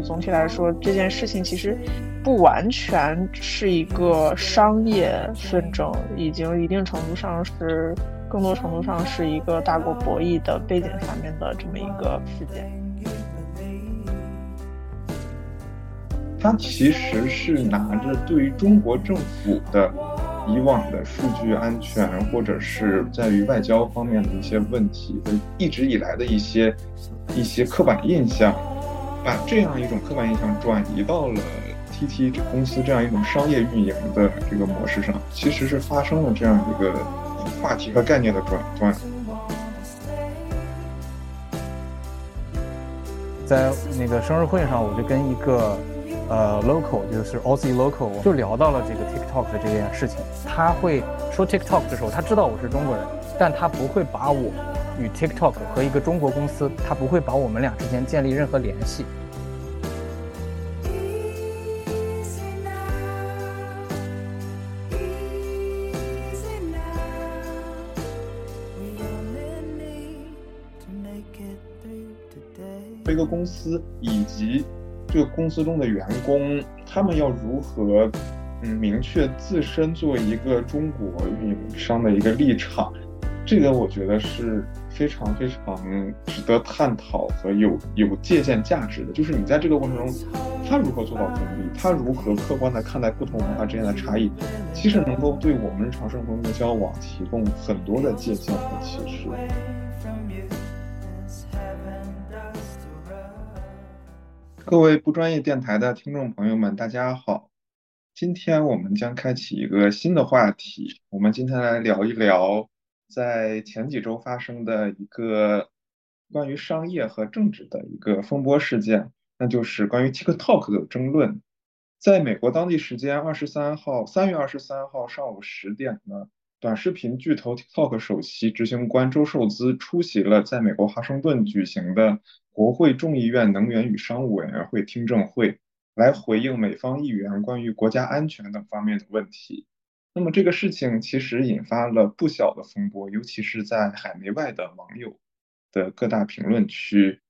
总体来说，这件事情其实不完全是一个商业纷争，已经一定程度上是更多程度上是一个大国博弈的背景下面的这么一个事件。他其实是拿着对于中国政府的。以往的数据安全，或者是在于外交方面的一些问题，一直以来的一些一些刻板印象，把这样一种刻板印象转移到了 TT 公司这样一种商业运营的这个模式上，其实是发生了这样一个话题和概念的转换。在那个生日会上，我就跟一个。呃，local 就是 Aussie local，就聊到了这个 TikTok 的这件事情。他会说 TikTok 的时候，他知道我是中国人，但他不会把我与 TikTok 和一个中国公司，他不会把我们俩之间建立任何联系。一个公司以及。这个公司中的员工，他们要如何，嗯，明确自身作为一个中国运营商的一个立场？这个我觉得是非常非常值得探讨和有有借鉴价值的。就是你在这个过程中，他如何做到中立？他如何客观的看待不同文化之间的差异？其实能够对我们日常生活中的交往提供很多的借鉴和启示。各位不专业电台的听众朋友们，大家好。今天我们将开启一个新的话题。我们今天来聊一聊，在前几周发生的一个关于商业和政治的一个风波事件，那就是关于 TikTok 的争论。在美国当地时间二十三号，三月二十三号上午十点呢，短视频巨头 TikTok 首席执行官周受资出席了在美国华盛顿举行的。国会众议院能源与商务委员会听证会来回应美方议员关于国家安全等方面的问题。那么这个事情其实引发了不小的风波，尤其是在海内外的网友的各大评论区。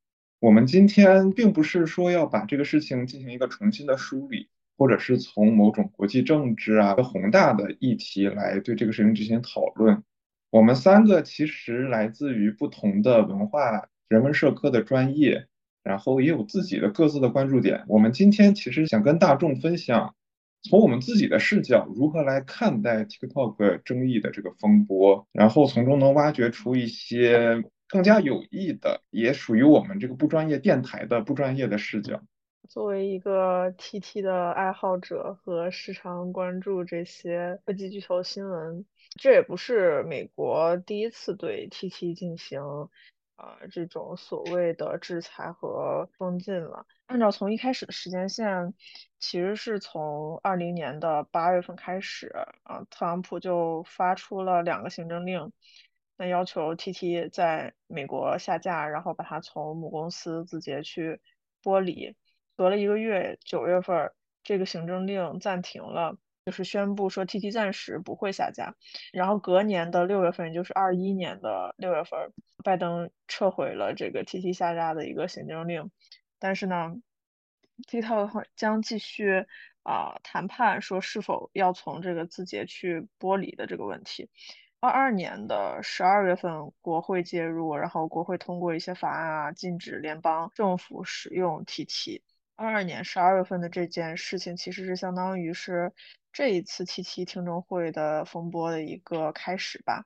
我们今天并不是说要把这个事情进行一个重新的梳理，或者是从某种国际政治啊宏大的议题来对这个事情进行讨论。我们三个其实来自于不同的文化。人文社科的专业，然后也有自己的各自的关注点。我们今天其实想跟大众分享，从我们自己的视角如何来看待 TikTok 争议的这个风波，然后从中能挖掘出一些更加有益的，也属于我们这个不专业电台的不专业的视角。作为一个 TT 的爱好者和时常关注这些科技巨头新闻，这也不是美国第一次对 TT 进行。呃，这种所谓的制裁和封禁了。按照从一开始的时间线，其实是从二零年的八月份开始，啊，特朗普就发出了两个行政令，那要求 TT 在美国下架，然后把它从母公司字节去剥离。隔了一个月，九月份这个行政令暂停了。就是宣布说，T T 暂时不会下架。然后隔年的六月份，也就是二一年的六月份，拜登撤回了这个 T T 下架的一个行政令。但是呢，TikTok 将继续啊谈判，说是否要从这个字节去剥离的这个问题。二二年的十二月份，国会介入，然后国会通过一些法案啊，禁止联邦政府使用 T T。二二年十二月份的这件事情，其实是相当于是。这一次 TT 听证会的风波的一个开始吧。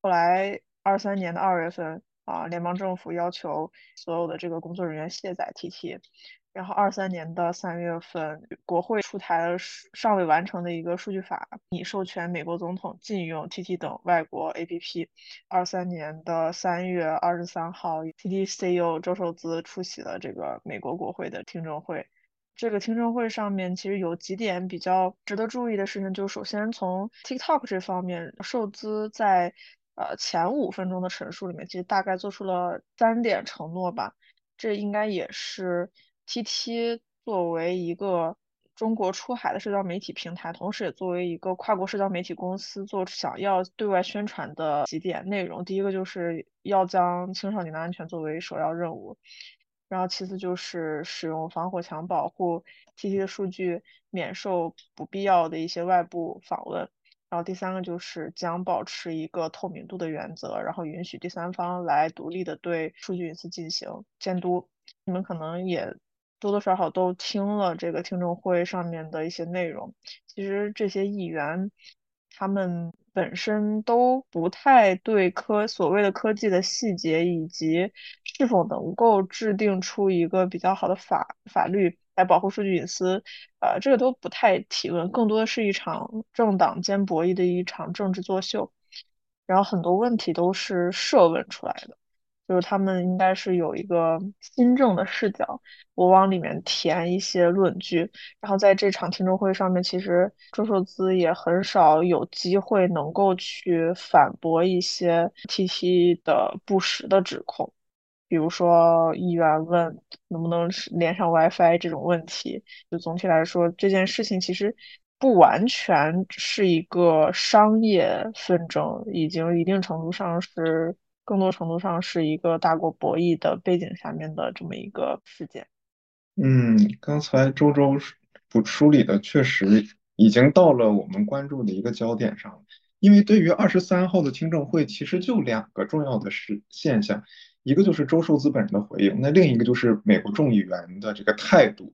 后来二三年的二月份啊，联邦政府要求所有的这个工作人员卸载 TT。然后二三年的三月份，国会出台了尚未完成的一个数据法，拟授权美国总统禁用 TT 等外国 APP。二三年的三月二十三号，TT CEO 周受资出席了这个美国国会的听证会。这个听证会上面其实有几点比较值得注意的事情，就是首先从 TikTok 这方面，受资在呃前五分钟的陈述里面，其实大概做出了三点承诺吧。这应该也是 TT 作为一个中国出海的社交媒体平台，同时也作为一个跨国社交媒体公司做想要对外宣传的几点内容。第一个就是要将青少年的安全作为首要任务。然后其次就是使用防火墙保护 TT 的数据，免受不必要的一些外部访问。然后第三个就是将保持一个透明度的原则，然后允许第三方来独立的对数据隐私进行监督。你们可能也多多少少都听了这个听证会上面的一些内容。其实这些议员他们本身都不太对科所谓的科技的细节以及是否能够制定出一个比较好的法法律。来保护数据隐私，呃，这个都不太提问，更多的是一场政党间博弈的一场政治作秀，然后很多问题都是设问出来的，就是他们应该是有一个新政的视角，我往里面填一些论据，然后在这场听证会上面，其实周受资也很少有机会能够去反驳一些 TT 的不实的指控。比如说，议员问能不能连上 WiFi 这种问题，就总体来说，这件事情其实不完全是一个商业纷争，已经一定程度上是更多程度上是一个大国博弈的背景下面的这么一个事件。嗯，刚才周周补梳理的确实已经到了我们关注的一个焦点上，因为对于二十三号的听证会，其实就两个重要的事现象。一个就是周受资本人的回应，那另一个就是美国众议员的这个态度。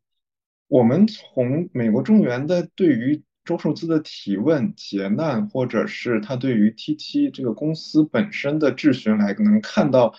我们从美国众议员的对于周受资的提问、劫难，或者是他对于 TT 这个公司本身的质询来，能看到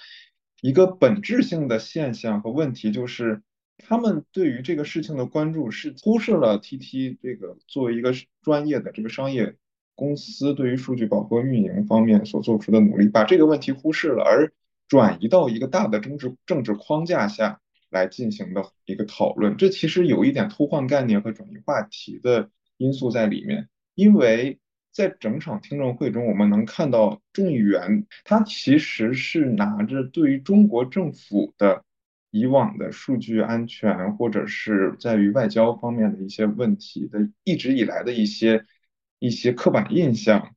一个本质性的现象和问题，就是他们对于这个事情的关注是忽视了 TT 这个作为一个专业的这个商业公司对于数据保护运营方面所做出的努力，把这个问题忽视了，而。转移到一个大的政治政治框架下来进行的一个讨论，这其实有一点偷换概念和转移话题的因素在里面。因为在整场听证会中，我们能看到众议员他其实是拿着对于中国政府的以往的数据安全或者是在于外交方面的一些问题的一直以来的一些一些刻板印象。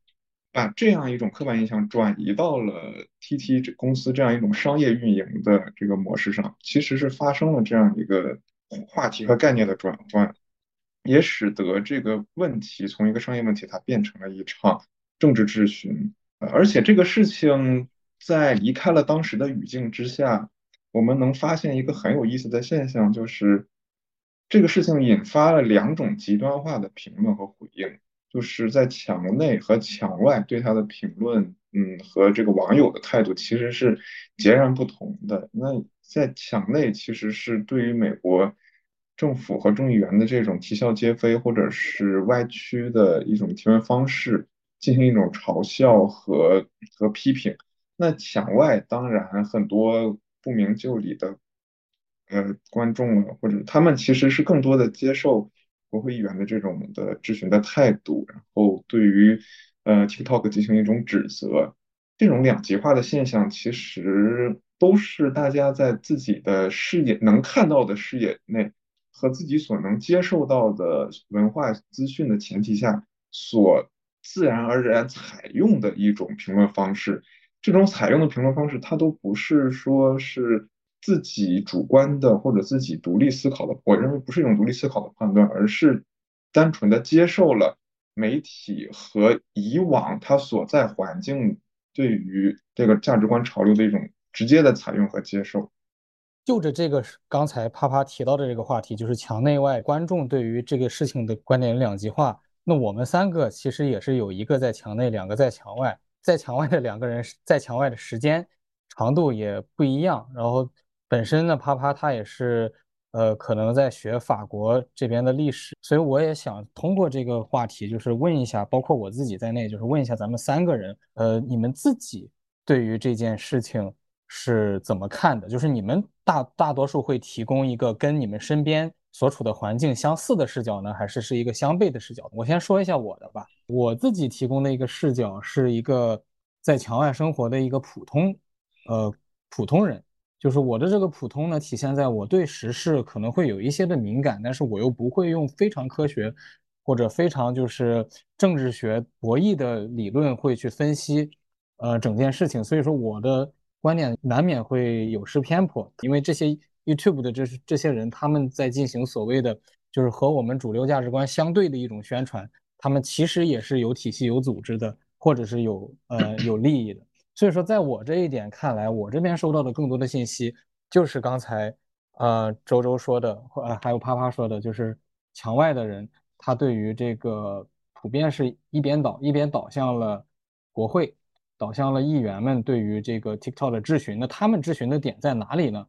把这样一种刻板印象转移到了 TT 这公司这样一种商业运营的这个模式上，其实是发生了这样一个话题和概念的转换，也使得这个问题从一个商业问题，它变成了一场政治质询。而且这个事情在离开了当时的语境之下，我们能发现一个很有意思的现象，就是这个事情引发了两种极端化的评论和回应。就是在墙内和墙外对他的评论，嗯，和这个网友的态度其实是截然不同的。那在墙内，其实是对于美国政府和众议员的这种啼笑皆非或者是歪曲的一种提问方式进行一种嘲笑和和批评。那墙外当然很多不明就里的呃观众，或者他们其实是更多的接受。国会议员的这种的质询的态度，然后对于呃 TikTok 进行一种指责，这种两极化的现象，其实都是大家在自己的视野能看到的视野内和自己所能接受到的文化资讯的前提下，所自然而然采用的一种评论方式。这种采用的评论方式，它都不是说是。自己主观的或者自己独立思考的，我认为不是一种独立思考的判断，而是单纯的接受了媒体和以往他所在环境对于这个价值观潮流的一种直接的采用和接受。就着这个刚才啪啪提到的这个话题，就是墙内外观众对于这个事情的观点两极化。那我们三个其实也是有一个在墙内，两个在墙外，在墙外的两个人在墙外的时间长度也不一样，然后。本身呢，啪啪他也是，呃，可能在学法国这边的历史，所以我也想通过这个话题，就是问一下，包括我自己在内，就是问一下咱们三个人，呃，你们自己对于这件事情是怎么看的？就是你们大大多数会提供一个跟你们身边所处的环境相似的视角呢，还是是一个相悖的视角？我先说一下我的吧，我自己提供的一个视角是一个在墙外生活的一个普通，呃，普通人。就是我的这个普通呢，体现在我对时事可能会有一些的敏感，但是我又不会用非常科学或者非常就是政治学博弈的理论会去分析，呃，整件事情。所以说我的观点难免会有失偏颇，因为这些 YouTube 的这这些人，他们在进行所谓的就是和我们主流价值观相对的一种宣传，他们其实也是有体系、有组织的，或者是有呃有利益的。所以说，在我这一点看来，我这边收到的更多的信息就是刚才呃周周说的，呃还有啪啪说的，就是墙外的人他对于这个普遍是一边倒，一边倒向了国会，导向了议员们对于这个 TikTok 的质询。那他们质询的点在哪里呢？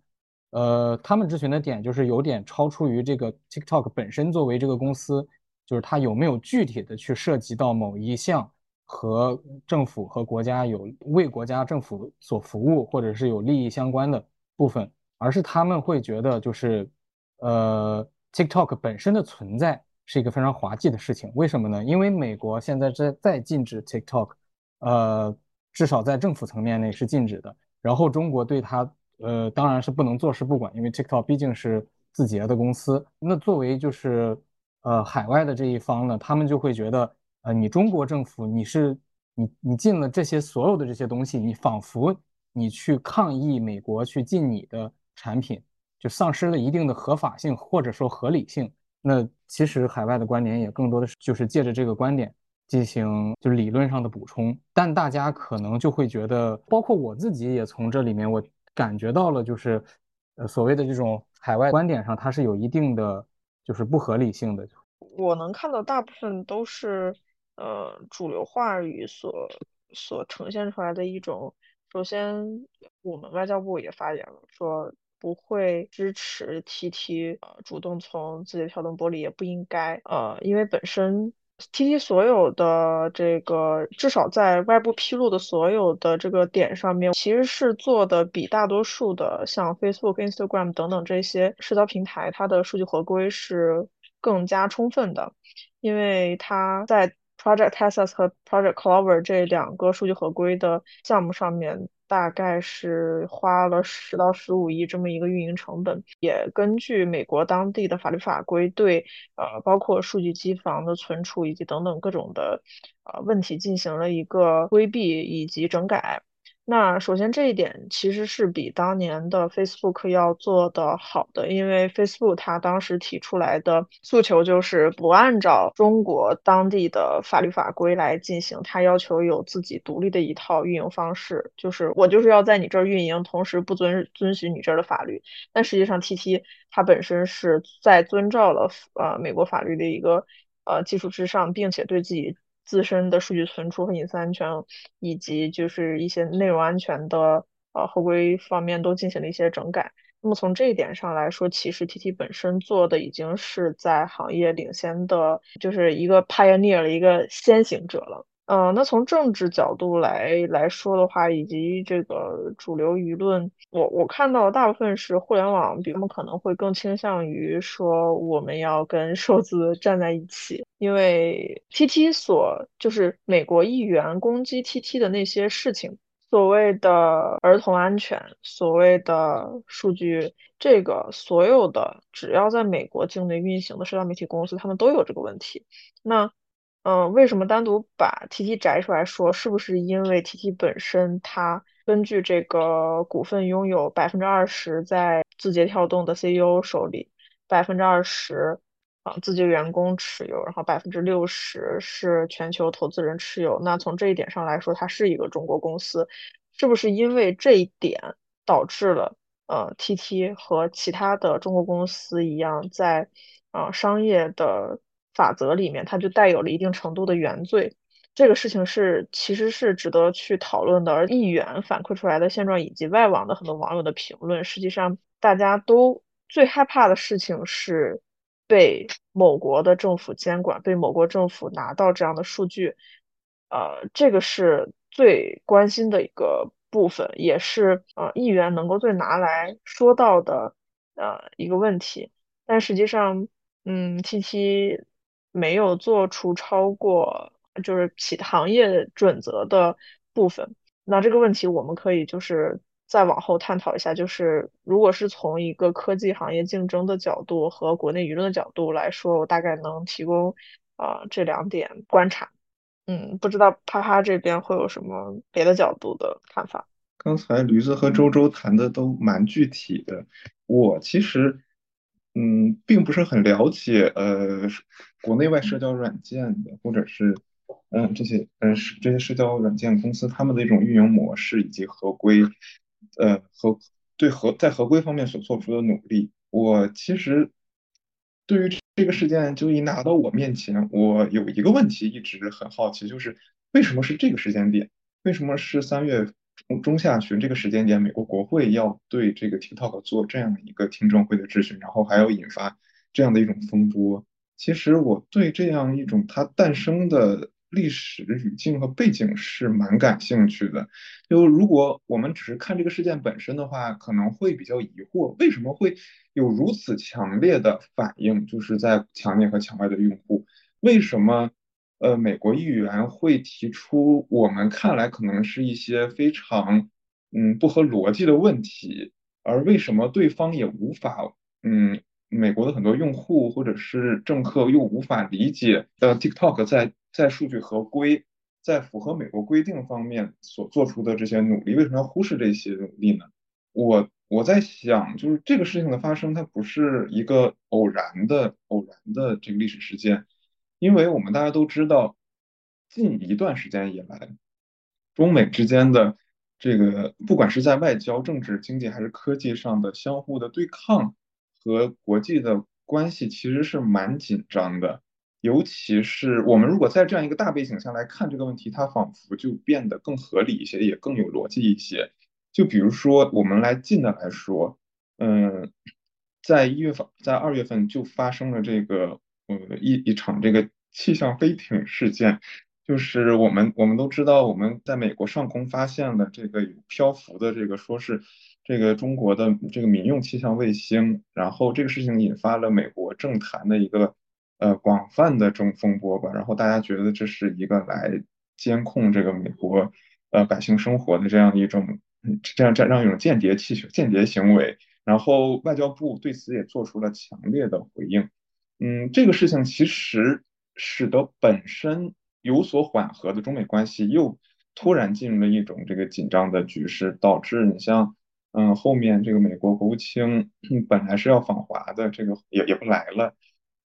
呃，他们质询的点就是有点超出于这个 TikTok 本身作为这个公司，就是它有没有具体的去涉及到某一项。和政府和国家有为国家政府所服务，或者是有利益相关的部分，而是他们会觉得就是，呃，TikTok 本身的存在是一个非常滑稽的事情。为什么呢？因为美国现在在在禁止 TikTok，呃，至少在政府层面内是禁止的。然后中国对它，呃，当然是不能坐视不管，因为 TikTok 毕竟是字节的公司。那作为就是呃海外的这一方呢，他们就会觉得。呃，你中国政府，你是你你进了这些所有的这些东西，你仿佛你去抗议美国去进你的产品，就丧失了一定的合法性或者说合理性。那其实海外的观点也更多的是就是借着这个观点进行就理论上的补充，但大家可能就会觉得，包括我自己也从这里面我感觉到了，就是呃所谓的这种海外观点上，它是有一定的就是不合理性的。我能看到大部分都是。呃，主流话语所所呈现出来的一种，首先，我们外交部也发言了，说不会支持 TT 呃主动从字节跳动剥离，也不应该，呃，因为本身 TT 所有的这个，至少在外部披露的所有的这个点上面，其实是做的比大多数的像 Facebook、Instagram 等等这些社交平台，它的数据合规是更加充分的，因为它在 Project Texas 和 Project Clover 这两个数据合规的项目上面，大概是花了十到十五亿这么一个运营成本，也根据美国当地的法律法规，对呃包括数据机房的存储以及等等各种的呃问题进行了一个规避以及整改。那首先这一点其实是比当年的 Facebook 要做的好的，因为 Facebook 它当时提出来的诉求就是不按照中国当地的法律法规来进行，它要求有自己独立的一套运营方式，就是我就是要在你这儿运营，同时不遵遵循你这儿的法律。但实际上 TT 它本身是在遵照了呃美国法律的一个呃基础之上，并且对自己。自身的数据存储和隐私安全，以及就是一些内容安全的呃合规方面都进行了一些整改。那么从这一点上来说，其实 TT 本身做的已经是在行业领先的，就是一个 pioneer 了一个先行者了。嗯，那从政治角度来来说的话，以及这个主流舆论，我我看到大部分是互联网，比他们可能会更倾向于说我们要跟数字站在一起，因为 TT 所就是美国议员攻击 TT 的那些事情，所谓的儿童安全，所谓的数据，这个所有的只要在美国境内运行的社交媒体公司，他们都有这个问题。那嗯，为什么单独把 TT 摘出来说？是不是因为 TT 本身它根据这个股份拥有百分之二十在字节跳动的 CEO 手里，百分之二十啊字节员工持有，然后百分之六十是全球投资人持有。那从这一点上来说，它是一个中国公司，是不是因为这一点导致了呃 TT 和其他的中国公司一样，在啊商业的。法则里面，它就带有了一定程度的原罪。这个事情是其实是值得去讨论的。而议员反馈出来的现状，以及外网的很多网友的评论，实际上大家都最害怕的事情是被某国的政府监管，被某国政府拿到这样的数据。呃，这个是最关心的一个部分，也是呃议员能够最拿来说到的呃一个问题。但实际上，嗯，T T。没有做出超过就是其行业准则的部分，那这个问题我们可以就是再往后探讨一下，就是如果是从一个科技行业竞争的角度和国内舆论的角度来说，我大概能提供啊这两点观察。嗯，不知道啪啪这边会有什么别的角度的看法？刚才驴子和周周谈的都蛮具体的，我其实嗯并不是很了解呃国内外社交软件的，或者是嗯这些嗯是这些社交软件公司他们的一种运营模式以及合规呃合对合在合规方面所做出的努力。我其实对于这个事件就一拿到我面前，我有一个问题一直很好奇，就是为什么是这个时间点？为什么是三月中中下旬这个时间点，美国国会要对这个 TikTok 做这样一个听证会的质询，然后还要引发这样的一种风波？其实我对这样一种它诞生的。历史语境和背景是蛮感兴趣的。就如果我们只是看这个事件本身的话，可能会比较疑惑，为什么会有如此强烈的反应？就是在墙内和墙外的用户，为什么呃美国议员会提出我们看来可能是一些非常嗯不合逻辑的问题，而为什么对方也无法嗯美国的很多用户或者是政客又无法理解呃 TikTok 在在数据合规、在符合美国规定方面所做出的这些努力，为什么要忽视这些努力呢？我我在想，就是这个事情的发生，它不是一个偶然的、偶然的这个历史事件，因为我们大家都知道，近一段时间以来，中美之间的这个，不管是在外交、政治、经济还是科技上的相互的对抗和国际的关系，其实是蛮紧张的。尤其是我们如果在这样一个大背景下来看这个问题，它仿佛就变得更合理一些，也更有逻辑一些。就比如说，我们来近的来说，嗯，在一月份，在二月份就发生了这个，呃，一一场这个气象飞艇事件，就是我们我们都知道，我们在美国上空发现了这个有漂浮的这个，说是这个中国的这个民用气象卫星，然后这个事情引发了美国政坛的一个。呃，广泛的这种风波吧，然后大家觉得这是一个来监控这个美国呃百姓生活的这样一种这样这样一种间谍气间谍行为，然后外交部对此也做出了强烈的回应。嗯，这个事情其实使得本身有所缓和的中美关系又突然进入了一种这个紧张的局势，导致你像嗯后面这个美国国务卿本来是要访华的，这个也也不来了。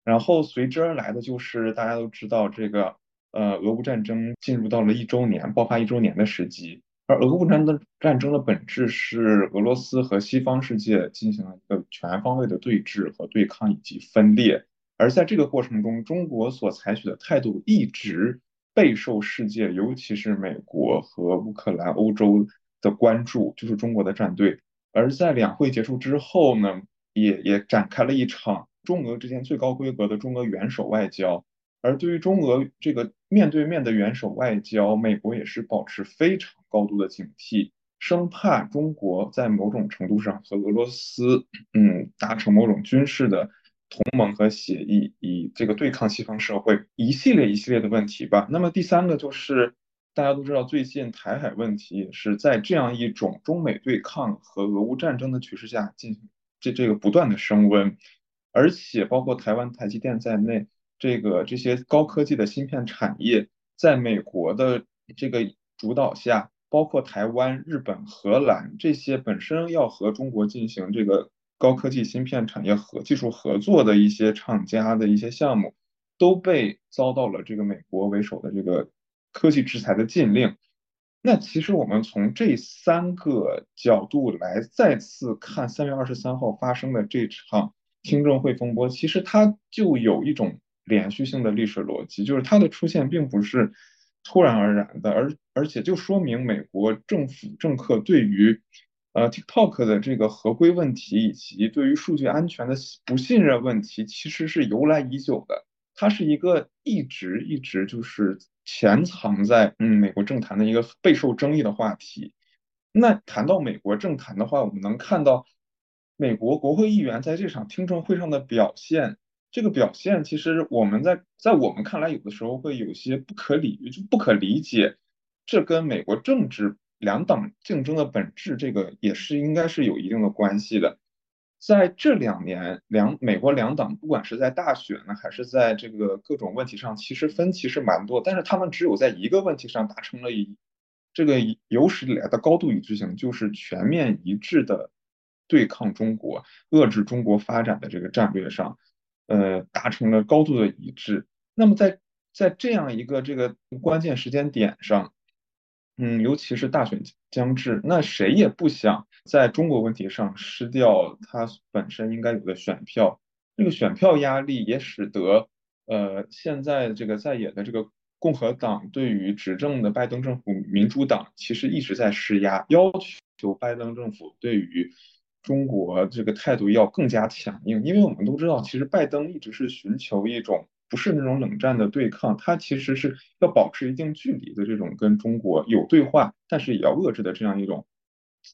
然后随之而来的就是大家都知道这个呃俄乌战争进入到了一周年爆发一周年的时机，而俄乌战的战争的本质是俄罗斯和西方世界进行了一个全方位的对峙和对抗以及分裂，而在这个过程中，中国所采取的态度一直备受世界，尤其是美国和乌克兰、欧洲的关注，就是中国的战队。而在两会结束之后呢，也也展开了一场。中俄之间最高规格的中俄元首外交，而对于中俄这个面对面的元首外交，美国也是保持非常高度的警惕，生怕中国在某种程度上和俄罗斯，嗯，达成某种军事的同盟和协议，以这个对抗西方社会一系列一系列的问题吧。那么第三个就是大家都知道，最近台海问题也是在这样一种中美对抗和俄乌战争的局势下进行这这个不断的升温。而且包括台湾台积电在内，这个这些高科技的芯片产业，在美国的这个主导下，包括台湾、日本、荷兰这些本身要和中国进行这个高科技芯片产业和技术合作的一些厂家的一些项目，都被遭到了这个美国为首的这个科技制裁的禁令。那其实我们从这三个角度来再次看三月二十三号发生的这场。听证会风波其实它就有一种连续性的历史逻辑，就是它的出现并不是突然而然的，而而且就说明美国政府政客对于呃 TikTok 的这个合规问题以及对于数据安全的不信任问题，其实是由来已久的，它是一个一直一直就是潜藏在嗯美国政坛的一个备受争议的话题。那谈到美国政坛的话，我们能看到。美国国会议员在这场听证会上的表现，这个表现其实我们在在我们看来，有的时候会有些不可理喻，就不可理解。这跟美国政治两党竞争的本质，这个也是应该是有一定的关系的。在这两年，两美国两党不管是在大选呢，还是在这个各种问题上，其实分歧是蛮多，但是他们只有在一个问题上达成了一这个有史以来的高度一致性，就是全面一致的。对抗中国、遏制中国发展的这个战略上，呃，达成了高度的一致。那么在在这样一个这个关键时间点上，嗯，尤其是大选将至，那谁也不想在中国问题上失掉他本身应该有的选票。这个选票压力也使得，呃，现在这个在野的这个共和党对于执政的拜登政府、民主党其实一直在施压，要求拜登政府对于中国这个态度要更加强硬。因为我们都知道，其实拜登一直是寻求一种不是那种冷战的对抗，它其实是要保持一定距离的这种跟中国有对话，但是也要遏制的这样一种。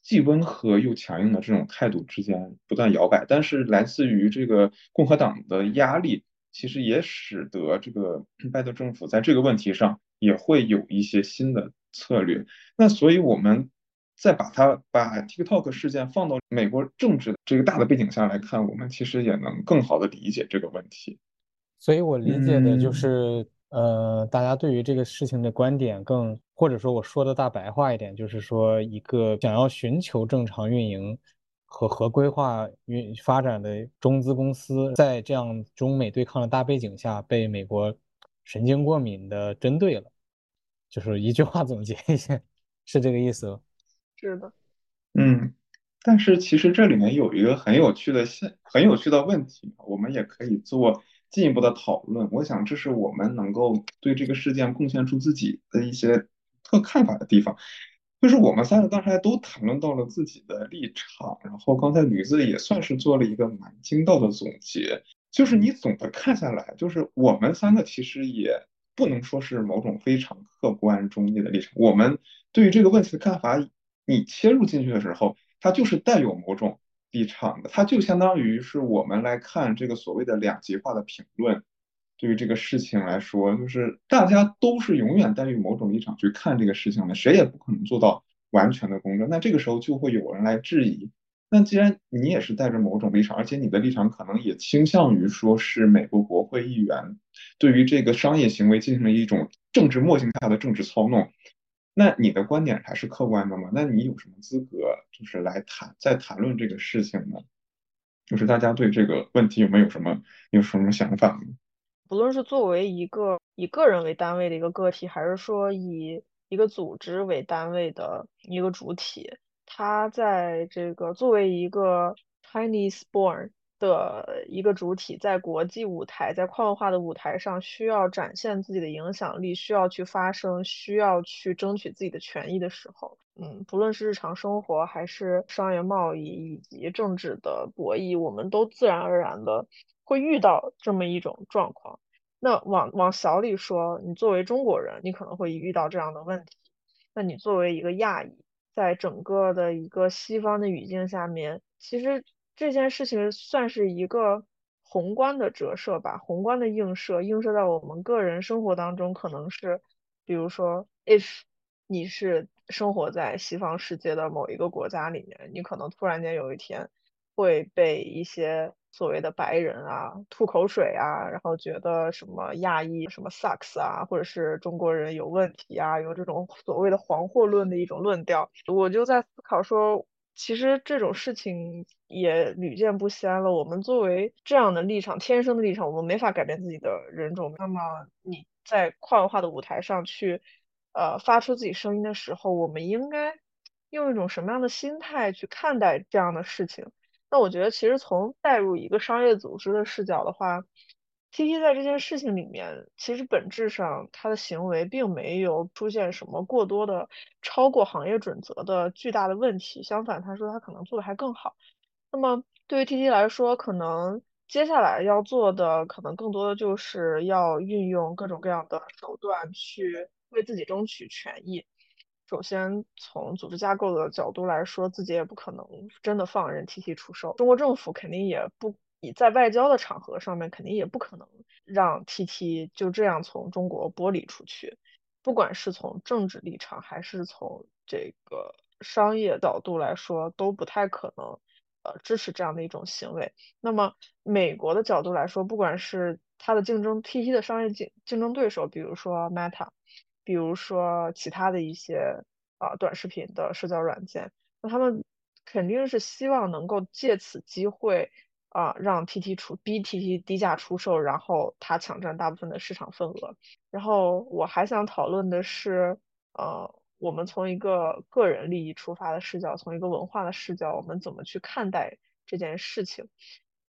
既温和又强硬的这种态度之间不断摇摆，但是来自于这个共和党的压力，其实也使得这个 拜登政府在这个问题上也会有一些新的策略。那所以我们再把它把 TikTok 事件放到美国政治这个大的背景下来看，我们其实也能更好的理解这个问题。所以我理解的就是。呃，大家对于这个事情的观点更，或者说我说的大白话一点，就是说一个想要寻求正常运营和合规化运发展的中资公司，在这样中美对抗的大背景下，被美国神经过敏的针对了，就是一句话总结一下，是这个意思是的，嗯，但是其实这里面有一个很有趣的现，很有趣的问题，我们也可以做。进一步的讨论，我想这是我们能够对这个事件贡献出自己的一些特看法的地方。就是我们三个刚才都谈论到了自己的立场，然后刚才吕子也算是做了一个蛮精到的总结。就是你总的看下来，就是我们三个其实也不能说是某种非常客观中立的立场。我们对于这个问题的看法，你切入进去的时候，它就是带有某种。立场的，它就相当于是我们来看这个所谓的两极化的评论。对于这个事情来说，就是大家都是永远带于某种立场去看这个事情的，谁也不可能做到完全的公正。那这个时候就会有人来质疑。那既然你也是带着某种立场，而且你的立场可能也倾向于说是美国国会议员对于这个商业行为进行了一种政治模型下的政治操弄。那你的观点还是客观的吗？那你有什么资格就是来谈再谈论这个事情呢？就是大家对这个问题有没有什么有什么想法呢？不论是作为一个以个人为单位的一个个体，还是说以一个组织为单位的一个主体，它在这个作为一个 Chinese born。的一个主体在国际舞台，在跨文化的舞台上，需要展现自己的影响力，需要去发声，需要去争取自己的权益的时候，嗯，不论是日常生活，还是商业贸易以及政治的博弈，我们都自然而然的会遇到这么一种状况。那往往小里说，你作为中国人，你可能会遇到这样的问题。那你作为一个亚裔，在整个的一个西方的语境下面，其实。这件事情算是一个宏观的折射吧，宏观的映射，映射到我们个人生活当中，可能是，比如说，if 你是生活在西方世界的某一个国家里面，你可能突然间有一天会被一些所谓的白人啊吐口水啊，然后觉得什么亚裔什么 sucks 啊，或者是中国人有问题啊，有这种所谓的黄祸论的一种论调，我就在思考说。其实这种事情也屡见不鲜了。我们作为这样的立场，天生的立场，我们没法改变自己的人种。那么你在跨文化的舞台上去，呃，发出自己声音的时候，我们应该用一种什么样的心态去看待这样的事情？那我觉得，其实从带入一个商业组织的视角的话。T T 在这件事情里面，其实本质上他的行为并没有出现什么过多的超过行业准则的巨大的问题。相反，他说他可能做的还更好。那么对于 T T 来说，可能接下来要做的可能更多的就是要运用各种各样的手段去为自己争取权益。首先，从组织架构的角度来说，自己也不可能真的放任 T T 出售。中国政府肯定也不。你在外交的场合上面，肯定也不可能让 TT 就这样从中国剥离出去。不管是从政治立场，还是从这个商业角度来说，都不太可能呃支持这样的一种行为。那么美国的角度来说，不管是它的竞争 TT 的商业竞竞争对手，比如说 Meta，比如说其他的一些啊短视频的社交软件，那他们。肯定是希望能够借此机会啊，让 TT 出逼 TT 低价出售，然后他抢占大部分的市场份额。然后我还想讨论的是，呃，我们从一个个人利益出发的视角，从一个文化的视角，我们怎么去看待这件事情？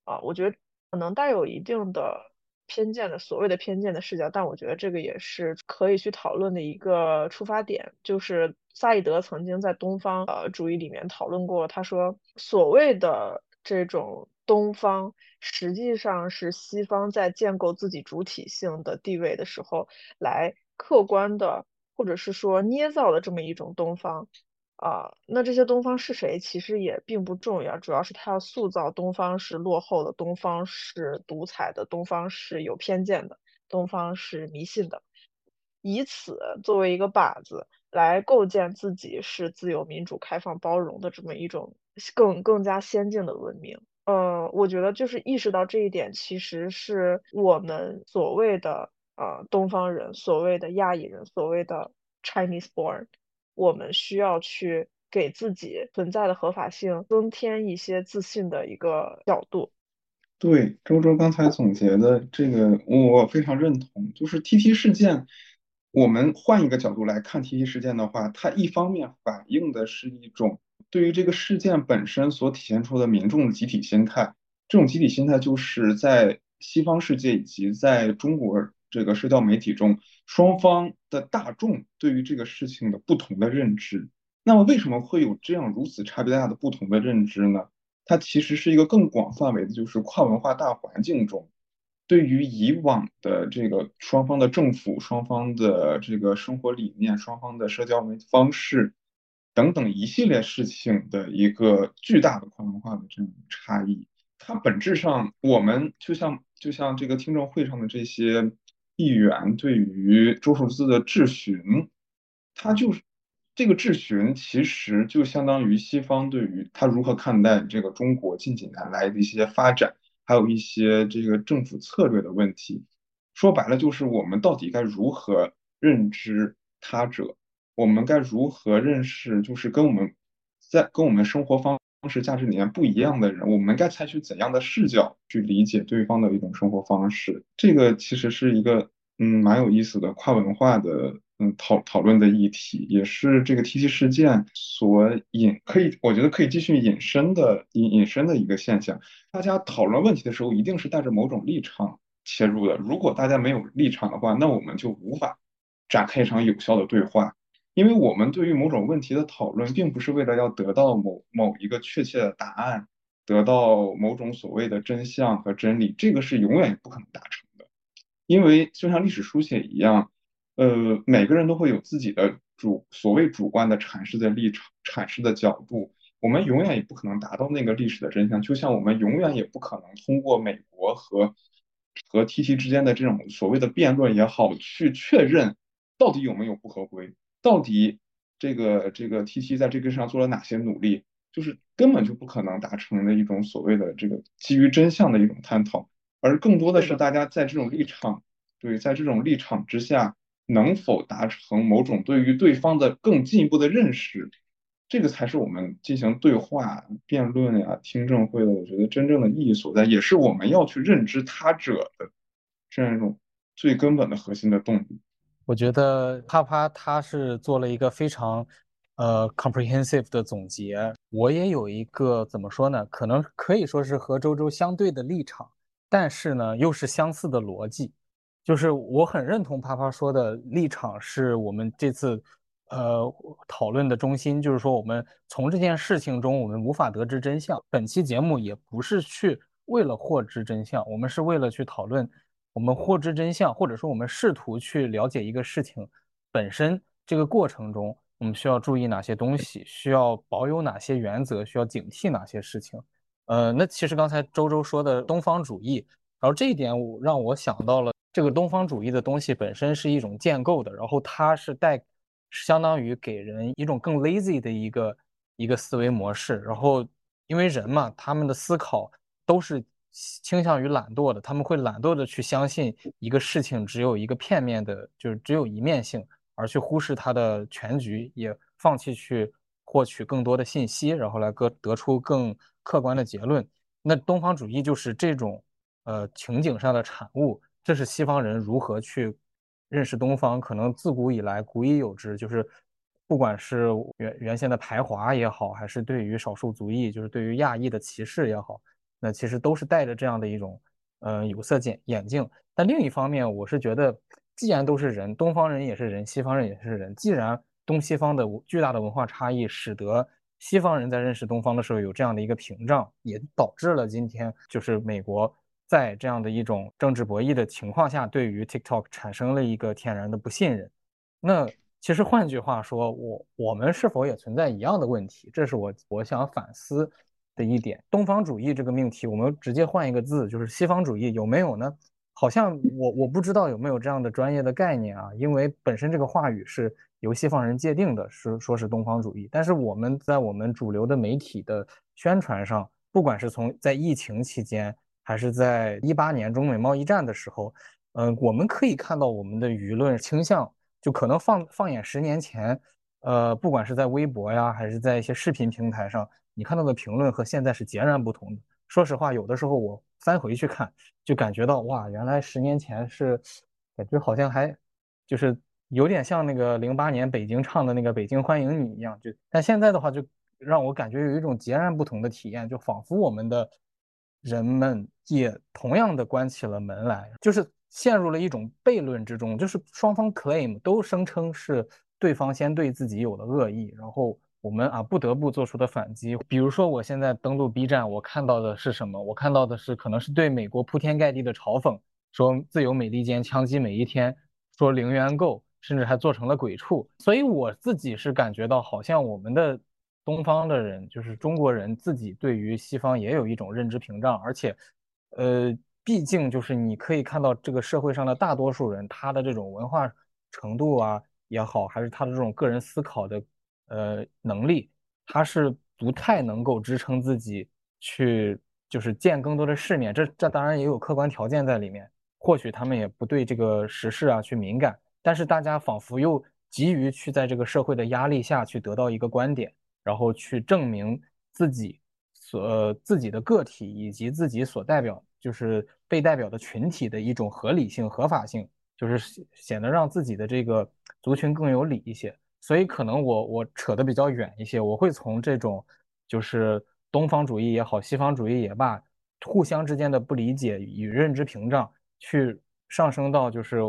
啊，我觉得可能带有一定的。偏见的所谓的偏见的视角，但我觉得这个也是可以去讨论的一个出发点。就是萨义德曾经在东方呃主义里面讨论过，他说所谓的这种东方，实际上是西方在建构自己主体性的地位的时候，来客观的或者是说捏造的这么一种东方。啊，那这些东方是谁？其实也并不重要，主要是他要塑造东方是落后的，东方是独裁的，东方是有偏见的，东方是迷信的，以此作为一个靶子来构建自己是自由、民主、开放、包容的这么一种更更加先进的文明。呃，我觉得就是意识到这一点，其实是我们所谓的呃东方人，所谓的亚裔人，所谓的 Chinese born。我们需要去给自己存在的合法性增添一些自信的一个角度。对，周周刚才总结的这个，我非常认同。就是 T T 事件，我们换一个角度来看 T T 事件的话，它一方面反映的是一种对于这个事件本身所体现出的民众的集体心态。这种集体心态就是在西方世界以及在中国。这个社交媒体中，双方的大众对于这个事情的不同的认知，那么为什么会有这样如此差别大的不同的认知呢？它其实是一个更广范围的，就是跨文化大环境中，对于以往的这个双方的政府、双方的这个生活理念、双方的社交媒体方式等等一系列事情的一个巨大的跨文化的这种差异。它本质上，我们就像就像这个听证会上的这些。议员对于周寿滋的质询，他就是这个质询，其实就相当于西方对于他如何看待这个中国近几年来的一些发展，还有一些这个政府策略的问题。说白了，就是我们到底该如何认知他者？我们该如何认识，就是跟我们在跟我们生活方式、价值理念不一样的人？我们该采取怎样的视角去理解对方的一种生活方式？这个其实是一个。嗯，蛮有意思的跨文化的嗯讨讨论的议题，也是这个 T T 事件所引可以，我觉得可以继续引申的引引申的一个现象。大家讨论问题的时候，一定是带着某种立场切入的。如果大家没有立场的话，那我们就无法展开一场有效的对话，因为我们对于某种问题的讨论，并不是为了要得到某某一个确切的答案，得到某种所谓的真相和真理，这个是永远也不可能达成的。因为就像历史书写一样，呃，每个人都会有自己的主所谓主观的阐释的立场、阐释的角度。我们永远也不可能达到那个历史的真相，就像我们永远也不可能通过美国和和 T T 之间的这种所谓的辩论也好，去确认到底有没有不合规，到底这个这个 T T 在这个上做了哪些努力，就是根本就不可能达成的一种所谓的这个基于真相的一种探讨。而更多的是大家在这种立场，对，在这种立场之下，能否达成某种对于对方的更进一步的认识，这个才是我们进行对话、辩论呀、听证会的，我觉得真正的意义所在，也是我们要去认知他者的这样一种最根本的核心的动力。我觉得啪啪他是做了一个非常呃 comprehensive 的总结。我也有一个怎么说呢？可能可以说是和周周相对的立场。但是呢，又是相似的逻辑，就是我很认同啪啪说的立场，是我们这次呃讨论的中心。就是说，我们从这件事情中，我们无法得知真相。本期节目也不是去为了获知真相，我们是为了去讨论我们获知真相，或者说我们试图去了解一个事情本身这个过程中，我们需要注意哪些东西，需要保有哪些原则，需要警惕哪些事情。呃，那其实刚才周周说的东方主义，然后这一点我让我想到了这个东方主义的东西本身是一种建构的，然后它是带相当于给人一种更 lazy 的一个一个思维模式，然后因为人嘛，他们的思考都是倾向于懒惰的，他们会懒惰的去相信一个事情只有一个片面的，就是只有一面性，而去忽视它的全局，也放弃去获取更多的信息，然后来得得出更客观的结论。那东方主义就是这种呃情景上的产物，这是西方人如何去认识东方，可能自古以来古已有之，就是不管是原原先的排华也好，还是对于少数族裔，就是对于亚裔的歧视也好，那其实都是带着这样的一种嗯有色眼眼镜。但另一方面，我是觉得，既然都是人，东方人也是人，西方人也是人，既然东西方的巨大的文化差异，使得西方人在认识东方的时候有这样的一个屏障，也导致了今天就是美国在这样的一种政治博弈的情况下，对于 TikTok 产生了一个天然的不信任。那其实换句话说，我我们是否也存在一样的问题？这是我我想反思的一点。东方主义这个命题，我们直接换一个字，就是西方主义有没有呢？好像我我不知道有没有这样的专业的概念啊，因为本身这个话语是由西方人界定的，是说是东方主义。但是我们在我们主流的媒体的宣传上，不管是从在疫情期间，还是在一八年中美贸易战的时候，嗯，我们可以看到我们的舆论倾向，就可能放放眼十年前，呃，不管是在微博呀，还是在一些视频平台上，你看到的评论和现在是截然不同的。说实话，有的时候我翻回去看，就感觉到哇，原来十年前是，感觉好像还就是有点像那个零八年北京唱的那个《北京欢迎你》一样，就但现在的话，就让我感觉有一种截然不同的体验，就仿佛我们的人们也同样的关起了门来，就是陷入了一种悖论之中，就是双方 claim 都声称是对方先对自己有了恶意，然后。我们啊不得不做出的反击，比如说我现在登录 B 站，我看到的是什么？我看到的是可能是对美国铺天盖地的嘲讽，说自由美利坚枪击每一天，说零元购，甚至还做成了鬼畜。所以我自己是感觉到，好像我们的东方的人，就是中国人自己对于西方也有一种认知屏障，而且，呃，毕竟就是你可以看到这个社会上的大多数人，他的这种文化程度啊也好，还是他的这种个人思考的。呃，能力他是不太能够支撑自己去，就是见更多的世面。这这当然也有客观条件在里面，或许他们也不对这个时事啊去敏感。但是大家仿佛又急于去在这个社会的压力下去得到一个观点，然后去证明自己所自己的个体以及自己所代表就是被代表的群体的一种合理性、合法性，就是显得让自己的这个族群更有理一些。所以可能我我扯得比较远一些，我会从这种就是东方主义也好，西方主义也罢，互相之间的不理解与认知屏障，去上升到就是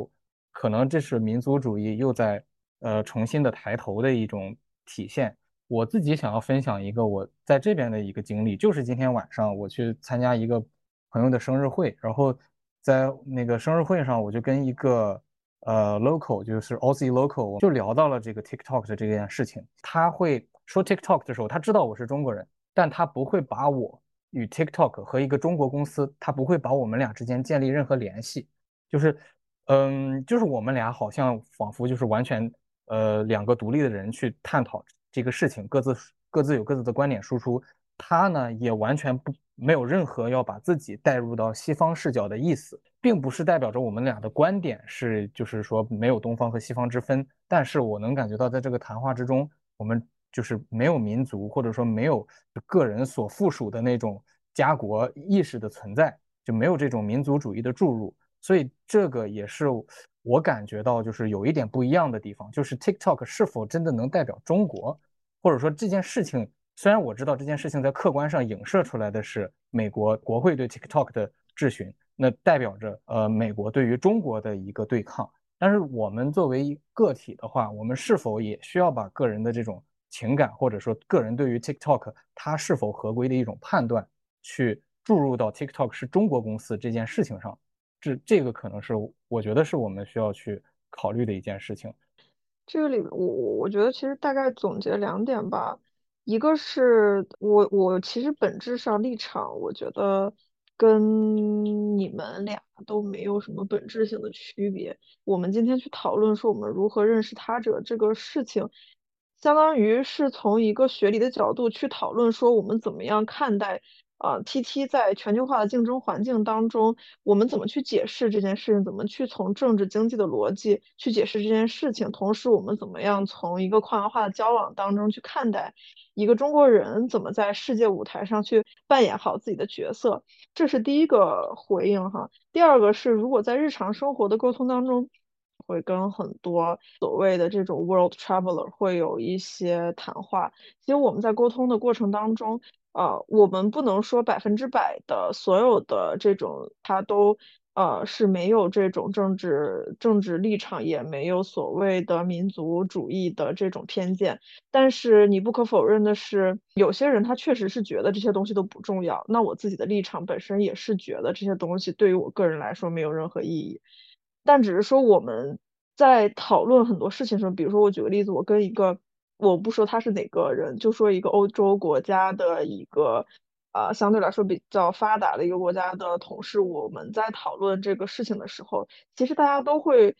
可能这是民族主义又在呃重新的抬头的一种体现。我自己想要分享一个我在这边的一个经历，就是今天晚上我去参加一个朋友的生日会，然后在那个生日会上，我就跟一个。呃，local 就是 Aussie local，就聊到了这个 TikTok 的这件事情。他会说 TikTok 的时候，他知道我是中国人，但他不会把我与 TikTok 和一个中国公司，他不会把我们俩之间建立任何联系。就是，嗯，就是我们俩好像仿佛就是完全呃两个独立的人去探讨这个事情，各自各自有各自的观点输出。他呢也完全不没有任何要把自己带入到西方视角的意思。并不是代表着我们俩的观点是，就是说没有东方和西方之分。但是我能感觉到，在这个谈话之中，我们就是没有民族，或者说没有个人所附属的那种家国意识的存在，就没有这种民族主义的注入。所以这个也是我感觉到，就是有一点不一样的地方，就是 TikTok 是否真的能代表中国，或者说这件事情，虽然我知道这件事情在客观上影射出来的是美国国会对 TikTok 的质询。那代表着呃美国对于中国的一个对抗，但是我们作为个体的话，我们是否也需要把个人的这种情感，或者说个人对于 TikTok 它是否合规的一种判断，去注入到 TikTok 是中国公司这件事情上？这这个可能是我觉得是我们需要去考虑的一件事情。这个里我我我觉得其实大概总结两点吧，一个是我我其实本质上立场，我觉得。跟你们俩都没有什么本质性的区别。我们今天去讨论说我们如何认识他者这个事情，相当于是从一个学理的角度去讨论说我们怎么样看待啊，TT 在全球化的竞争环境当中，我们怎么去解释这件事情？怎么去从政治经济的逻辑去解释这件事情？同时，我们怎么样从一个跨文化的交往当中去看待一个中国人怎么在世界舞台上去扮演好自己的角色？这是第一个回应哈。第二个是，如果在日常生活的沟通当中，会跟很多所谓的这种 world traveler 会有一些谈话。其实我们在沟通的过程当中。呃，我们不能说百分之百的所有的这种，他都呃是没有这种政治政治立场，也没有所谓的民族主义的这种偏见。但是你不可否认的是，有些人他确实是觉得这些东西都不重要。那我自己的立场本身也是觉得这些东西对于我个人来说没有任何意义。但只是说我们在讨论很多事情的时候，比如说我举个例子，我跟一个。我不说他是哪个人，就说一个欧洲国家的一个，呃，相对来说比较发达的一个国家的同事，我们在讨论这个事情的时候，其实大家都会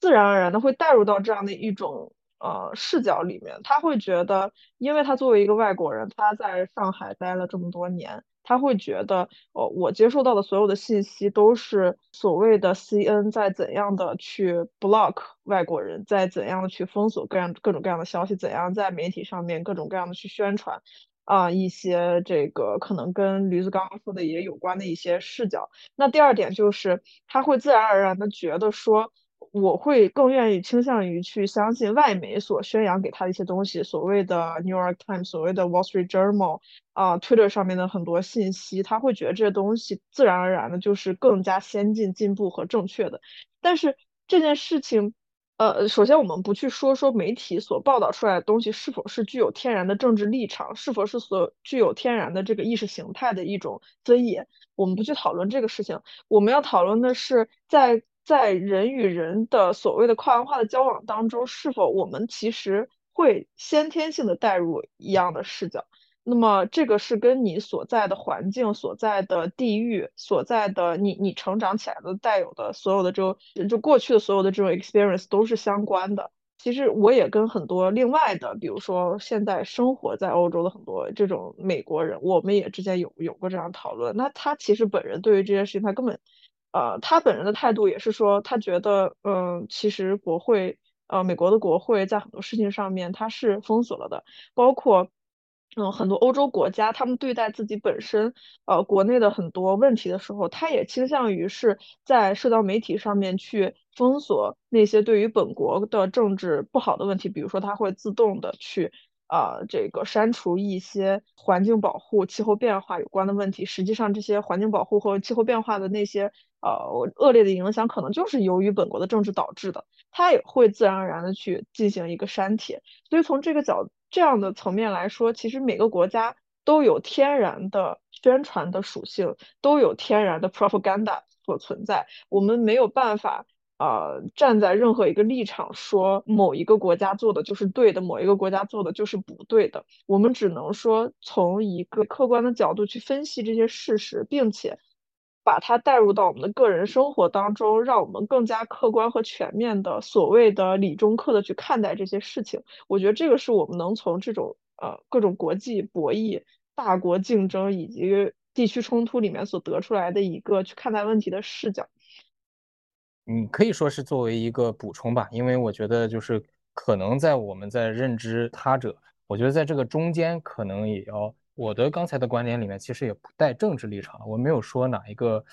自然而然的会带入到这样的一种。呃，视角里面，他会觉得，因为他作为一个外国人，他在上海待了这么多年，他会觉得，哦，我接受到的所有的信息都是所谓的 CN 在怎样的去 block 外国人，在怎样的去封锁各样各种各样的消息，怎样在媒体上面各种各样的去宣传，啊，一些这个可能跟驴子刚刚说的也有关的一些视角。那第二点就是，他会自然而然的觉得说。我会更愿意倾向于去相信外媒所宣扬给他的一些东西，所谓的 New York Times，所谓的 Wall Street Journal，啊，Twitter 上面的很多信息，他会觉得这些东西自然而然的就是更加先进、进步和正确的。但是这件事情，呃，首先我们不去说说媒体所报道出来的东西是否是具有天然的政治立场，是否是所具有天然的这个意识形态的一种尊严，我们不去讨论这个事情。我们要讨论的是在。在人与人的所谓的跨文化的交往当中，是否我们其实会先天性的带入一样的视角？那么这个是跟你所在的环境、所在的地域、所在的你你成长起来的带有的所有的这种就过去的所有的这种 experience 都是相关的。其实我也跟很多另外的，比如说现在生活在欧洲的很多这种美国人，我们也之间有有过这样讨论。那他其实本人对于这件事情，他根本。呃，他本人的态度也是说，他觉得，嗯，其实国会，呃，美国的国会在很多事情上面他是封锁了的，包括，嗯，很多欧洲国家，他们对待自己本身，呃，国内的很多问题的时候，他也倾向于是在社交媒体上面去封锁那些对于本国的政治不好的问题，比如说他会自动的去。啊，这个删除一些环境保护、气候变化有关的问题，实际上这些环境保护和气候变化的那些呃恶劣的影响，可能就是由于本国的政治导致的，它也会自然而然的去进行一个删帖。所以从这个角这样的层面来说，其实每个国家都有天然的宣传的属性，都有天然的 propaganda 所存在，我们没有办法。呃，站在任何一个立场说某一个国家做的就是对的，某一个国家做的就是不对的，我们只能说从一个客观的角度去分析这些事实，并且把它带入到我们的个人生活当中，让我们更加客观和全面的所谓的理中客的去看待这些事情。我觉得这个是我们能从这种呃各种国际博弈、大国竞争以及地区冲突里面所得出来的一个去看待问题的视角。嗯，可以说是作为一个补充吧，因为我觉得就是可能在我们在认知他者，我觉得在这个中间可能也要我的刚才的观点里面其实也不带政治立场，我没有说哪一个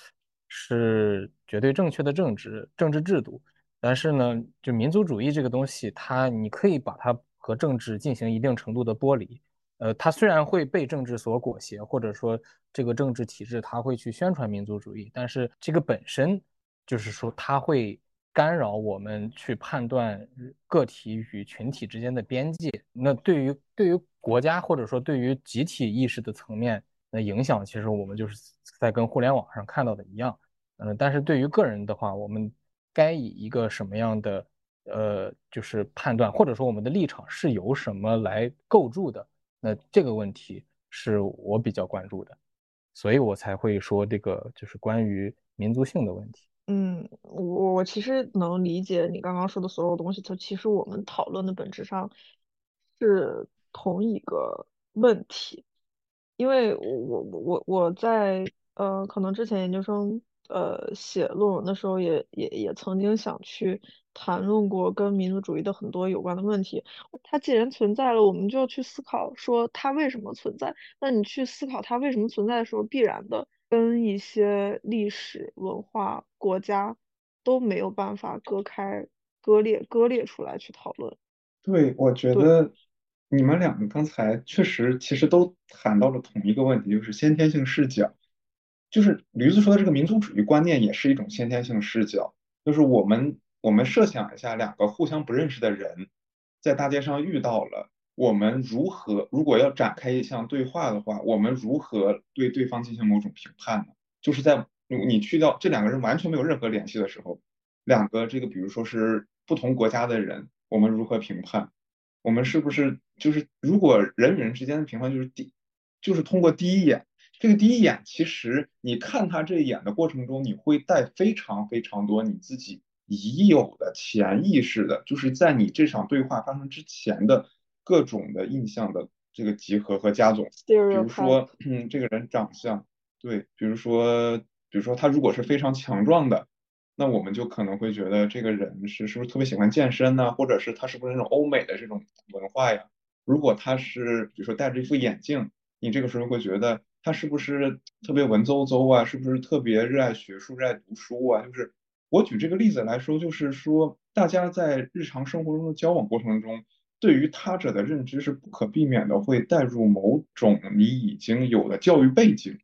是绝对正确的政治政治制度，但是呢，就民族主义这个东西，它你可以把它和政治进行一定程度的剥离，呃，它虽然会被政治所裹挟，或者说这个政治体制它会去宣传民族主义，但是这个本身。就是说，它会干扰我们去判断个体与群体之间的边界。那对于对于国家或者说对于集体意识的层面的影响，其实我们就是在跟互联网上看到的一样。嗯，但是对于个人的话，我们该以一个什么样的呃，就是判断，或者说我们的立场是由什么来构筑的？那这个问题是我比较关注的，所以我才会说这个就是关于民族性的问题。嗯，我我其实能理解你刚刚说的所有东西。它其实我们讨论的本质上是同一个问题。因为我我我我在呃，可能之前研究生呃写论文的时候也也也曾经想去谈论过跟民族主义的很多有关的问题。它既然存在了，我们就要去思考说它为什么存在。那你去思考它为什么存在的时候，必然的跟一些历史文化国家都没有办法割开、割裂、割裂出来去讨论。对，我觉得你们两个刚才确实其实都谈到了同一个问题，就是先天性视角。就是驴子说的这个民族主义观念也是一种先天性视角，就是我们我们设想一下，两个互相不认识的人在大街上遇到了，我们如何如果要展开一项对话的话，我们如何对对方进行某种评判呢？就是在你去到这两个人完全没有任何联系的时候，两个这个比如说是不同国家的人，我们如何评判？我们是不是就是如果人与人之间的评判就是第就是通过第一眼？这个第一眼，其实你看他这一眼的过程中，你会带非常非常多你自己已有的潜意识的，就是在你这场对话发生之前的各种的印象的这个集合和加总。比如说，嗯，这个人长相，对，比如说，比如说他如果是非常强壮的，那我们就可能会觉得这个人是是不是特别喜欢健身呢？或者是他是不是那种欧美的这种文化呀？如果他是，比如说戴着一副眼镜，你这个时候会觉得。他是不是特别文绉绉啊？是不是特别热爱学术、热爱读书啊？就是我举这个例子来说，就是说大家在日常生活中的交往过程中，对于他者的认知是不可避免的会带入某种你已经有的教育背景，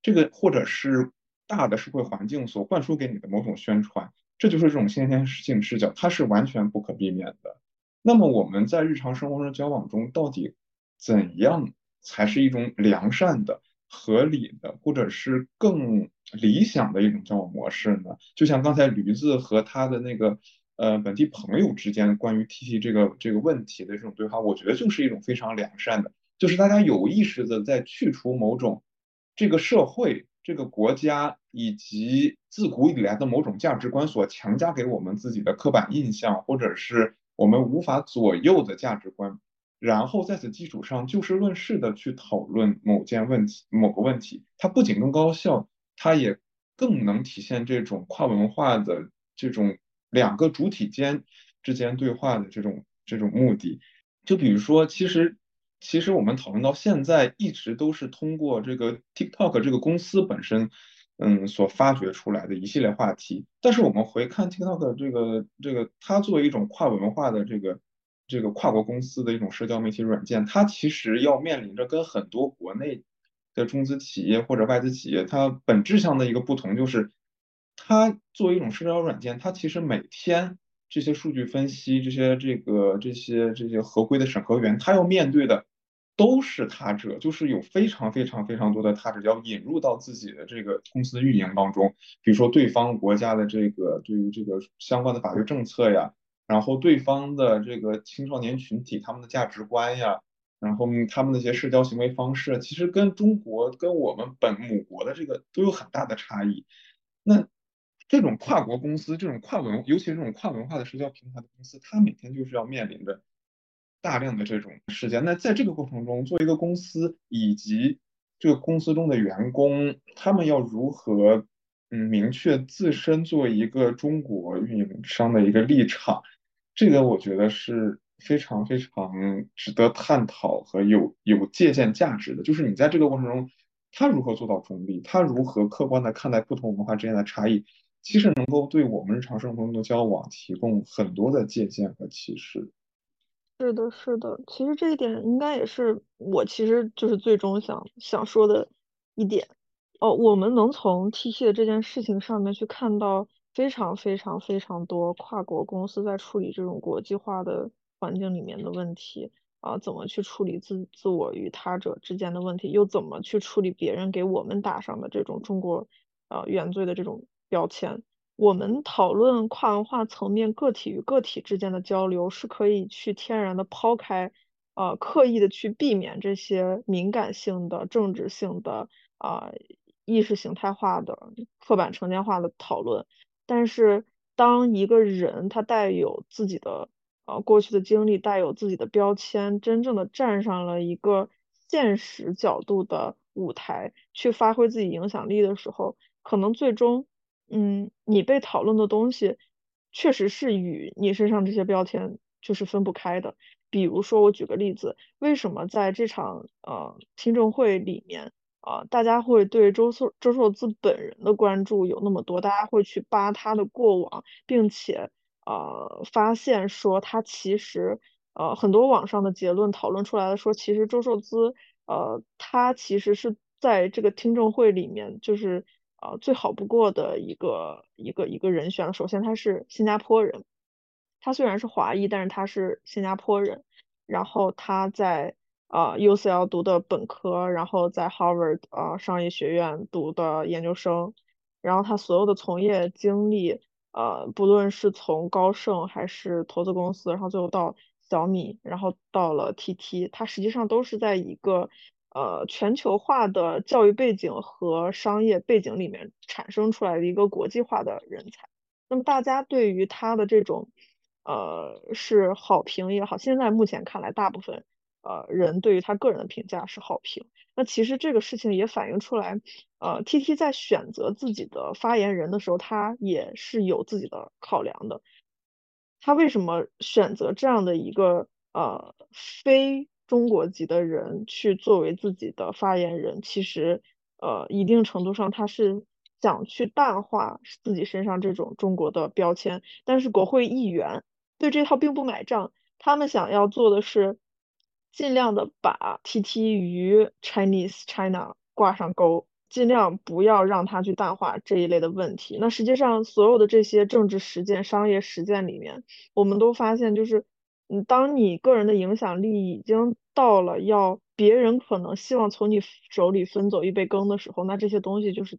这个或者是大的社会环境所灌输给你的某种宣传，这就是这种先天性视角，它是完全不可避免的。那么我们在日常生活中交往中，到底怎样才是一种良善的？合理的，或者是更理想的一种交往模式呢？就像刚才驴子和他的那个呃本地朋友之间关于 T T 这个这个问题的这种对话，我觉得就是一种非常良善的，就是大家有意识的在去除某种这个社会、这个国家以及自古以来的某种价值观所强加给我们自己的刻板印象，或者是我们无法左右的价值观。然后在此基础上就事论事的去讨论某件问题、某个问题，它不仅更高效，它也更能体现这种跨文化的这种两个主体间之间对话的这种这种目的。就比如说，其实其实我们讨论到现在，一直都是通过这个 TikTok 这个公司本身，嗯，所发掘出来的一系列话题。但是我们回看 TikTok 这个这个，它作为一种跨文化的这个。这个跨国公司的一种社交媒体软件，它其实要面临着跟很多国内的中资企业或者外资企业，它本质上的一个不同就是，它作为一种社交软件，它其实每天这些数据分析、这些这个这些这些合规的审核员，他要面对的都是他者，就是有非常非常非常多的他者要引入到自己的这个公司运营当中，比如说对方国家的这个对于这个相关的法律政策呀。然后对方的这个青少年群体，他们的价值观呀，然后他们那些社交行为方式，其实跟中国跟我们本母国的这个都有很大的差异。那这种跨国公司，这种跨文，尤其是这种跨文化的社交平台的公司，它每天就是要面临着大量的这种事件。那在这个过程中，作为一个公司以及这个公司中的员工，他们要如何嗯明确自身作为一个中国运营商的一个立场？这个我觉得是非常非常值得探讨和有有借鉴价值的。就是你在这个过程中，他如何做到中立，他如何客观的看待不同文化之间的差异，其实能够对我们日常生活中的交往提供很多的借鉴和启示。是的，是的，其实这一点应该也是我其实就是最终想想说的一点。哦，我们能从 T T 的这件事情上面去看到。非常非常非常多跨国公司在处理这种国际化的环境里面的问题啊，怎么去处理自自我与他者之间的问题，又怎么去处理别人给我们打上的这种中国呃原罪的这种标签？我们讨论跨文化层面个体与个体之间的交流，是可以去天然的抛开呃刻意的去避免这些敏感性的政治性的啊意识形态化的刻板成见化的讨论。但是，当一个人他带有自己的呃过去的经历，带有自己的标签，真正的站上了一个现实角度的舞台去发挥自己影响力的时候，可能最终，嗯，你被讨论的东西，确实是与你身上这些标签就是分不开的。比如说，我举个例子，为什么在这场呃听证会里面，啊，大家会对周寿周寿滋本人的关注有那么多？大家会去扒他的过往，并且呃发现说他其实呃很多网上的结论讨论出来的说，其实周寿滋呃他其实是在这个听证会里面就是呃最好不过的一个一个一个人选了。首先他是新加坡人。他虽然是华裔，但是他是新加坡人。然后他在呃 UCL 读的本科，然后在 Harvard 呃商业学院读的研究生。然后他所有的从业经历，呃，不论是从高盛还是投资公司，然后最后到小米，然后到了 TT，他实际上都是在一个呃全球化的教育背景和商业背景里面产生出来的一个国际化的人才。那么大家对于他的这种。呃，是好评也好，现在目前看来，大部分呃人对于他个人的评价是好评。那其实这个事情也反映出来，呃，T T 在选择自己的发言人的时候，他也是有自己的考量的。他为什么选择这样的一个呃非中国籍的人去作为自己的发言人？其实呃，一定程度上他是。想去淡化自己身上这种中国的标签，但是国会议员。对这套并不买账，他们想要做的是尽量的把 T T 与 Chinese China 挂上钩，尽量不要让他去淡化这一类的问题。那实际上所有的这些政治实践、商业实践里面，我们都发现，就是嗯，当你个人的影响力已经到了要别人可能希望从你手里分走一杯羹的时候，那这些东西就是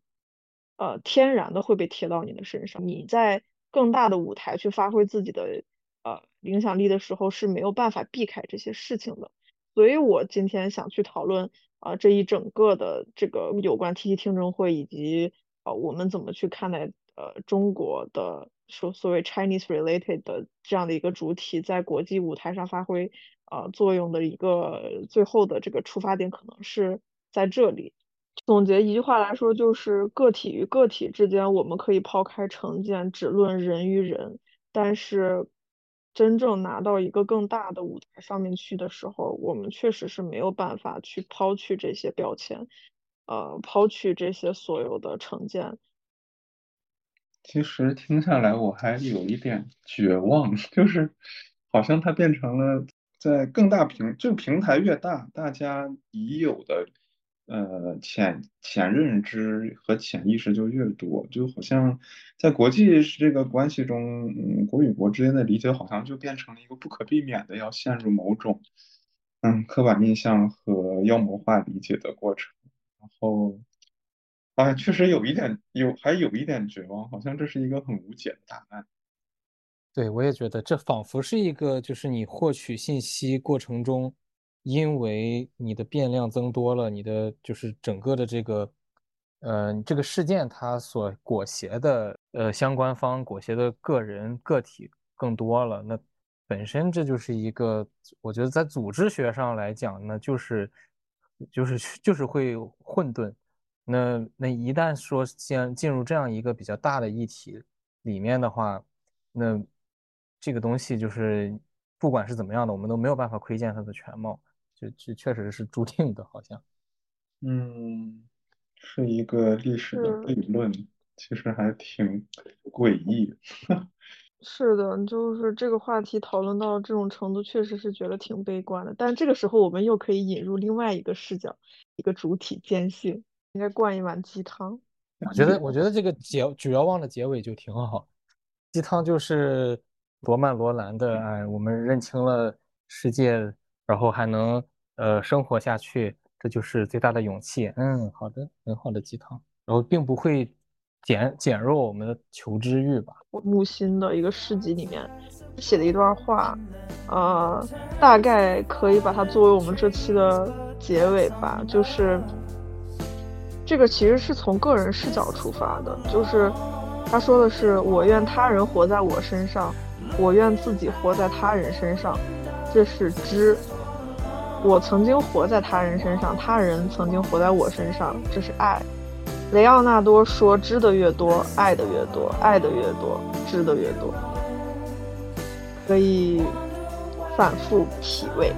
呃天然的会被贴到你的身上。你在更大的舞台去发挥自己的。呃，影响力的时候是没有办法避开这些事情的，所以我今天想去讨论啊这一整个的这个有关 T T 听证会以及呃我们怎么去看待呃中国的所所谓 Chinese related 的这样的一个主体在国际舞台上发挥呃作用的一个最后的这个出发点可能是在这里。总结一句话来说，就是个体与个体之间我们可以抛开成见，只论人与人，但是。真正拿到一个更大的舞台上面去的时候，我们确实是没有办法去抛去这些标签，呃，抛去这些所有的成见。其实听下来我还有一点绝望，就是好像它变成了在更大平，就平台越大，大家已有的。呃，潜潜认知和潜意识就越多，就好像在国际这个关系中，嗯，国与国之间的理解好像就变成了一个不可避免的要陷入某种嗯刻板印象和妖魔化理解的过程。然后，哎，确实有一点有，还有一点绝望，好像这是一个很无解的答案。对，我也觉得这仿佛是一个，就是你获取信息过程中。因为你的变量增多了，你的就是整个的这个，呃，这个事件它所裹挟的呃相关方裹挟的个人个体更多了，那本身这就是一个，我觉得在组织学上来讲呢，就是就是就是会混沌。那那一旦说先进入这样一个比较大的议题里面的话，那这个东西就是不管是怎么样的，我们都没有办法窥见它的全貌。就就确实是注定的，好像，嗯，是一个历史的悖论，其实还挺诡异。是的，就是这个话题讨论到这种程度，确实是觉得挺悲观的。但这个时候，我们又可以引入另外一个视角，一个主体坚信，应该灌一碗鸡汤。我觉得，我觉得这个结主要忘的结尾就挺好，鸡汤就是罗曼罗兰的，哎，我们认清了世界。然后还能呃生活下去，这就是最大的勇气。嗯，好的，很好的鸡汤。然后并不会减减弱我们的求知欲吧？木心的一个诗集里面写的一段话，呃，大概可以把它作为我们这期的结尾吧。就是这个其实是从个人视角出发的，就是他说的是：“我愿他人活在我身上，我愿自己活在他人身上。”这是知。我曾经活在他人身上，他人曾经活在我身上，这是爱。雷奥纳多说：“知的越多，爱的越多；爱的越多，知的越多。”可以反复体味。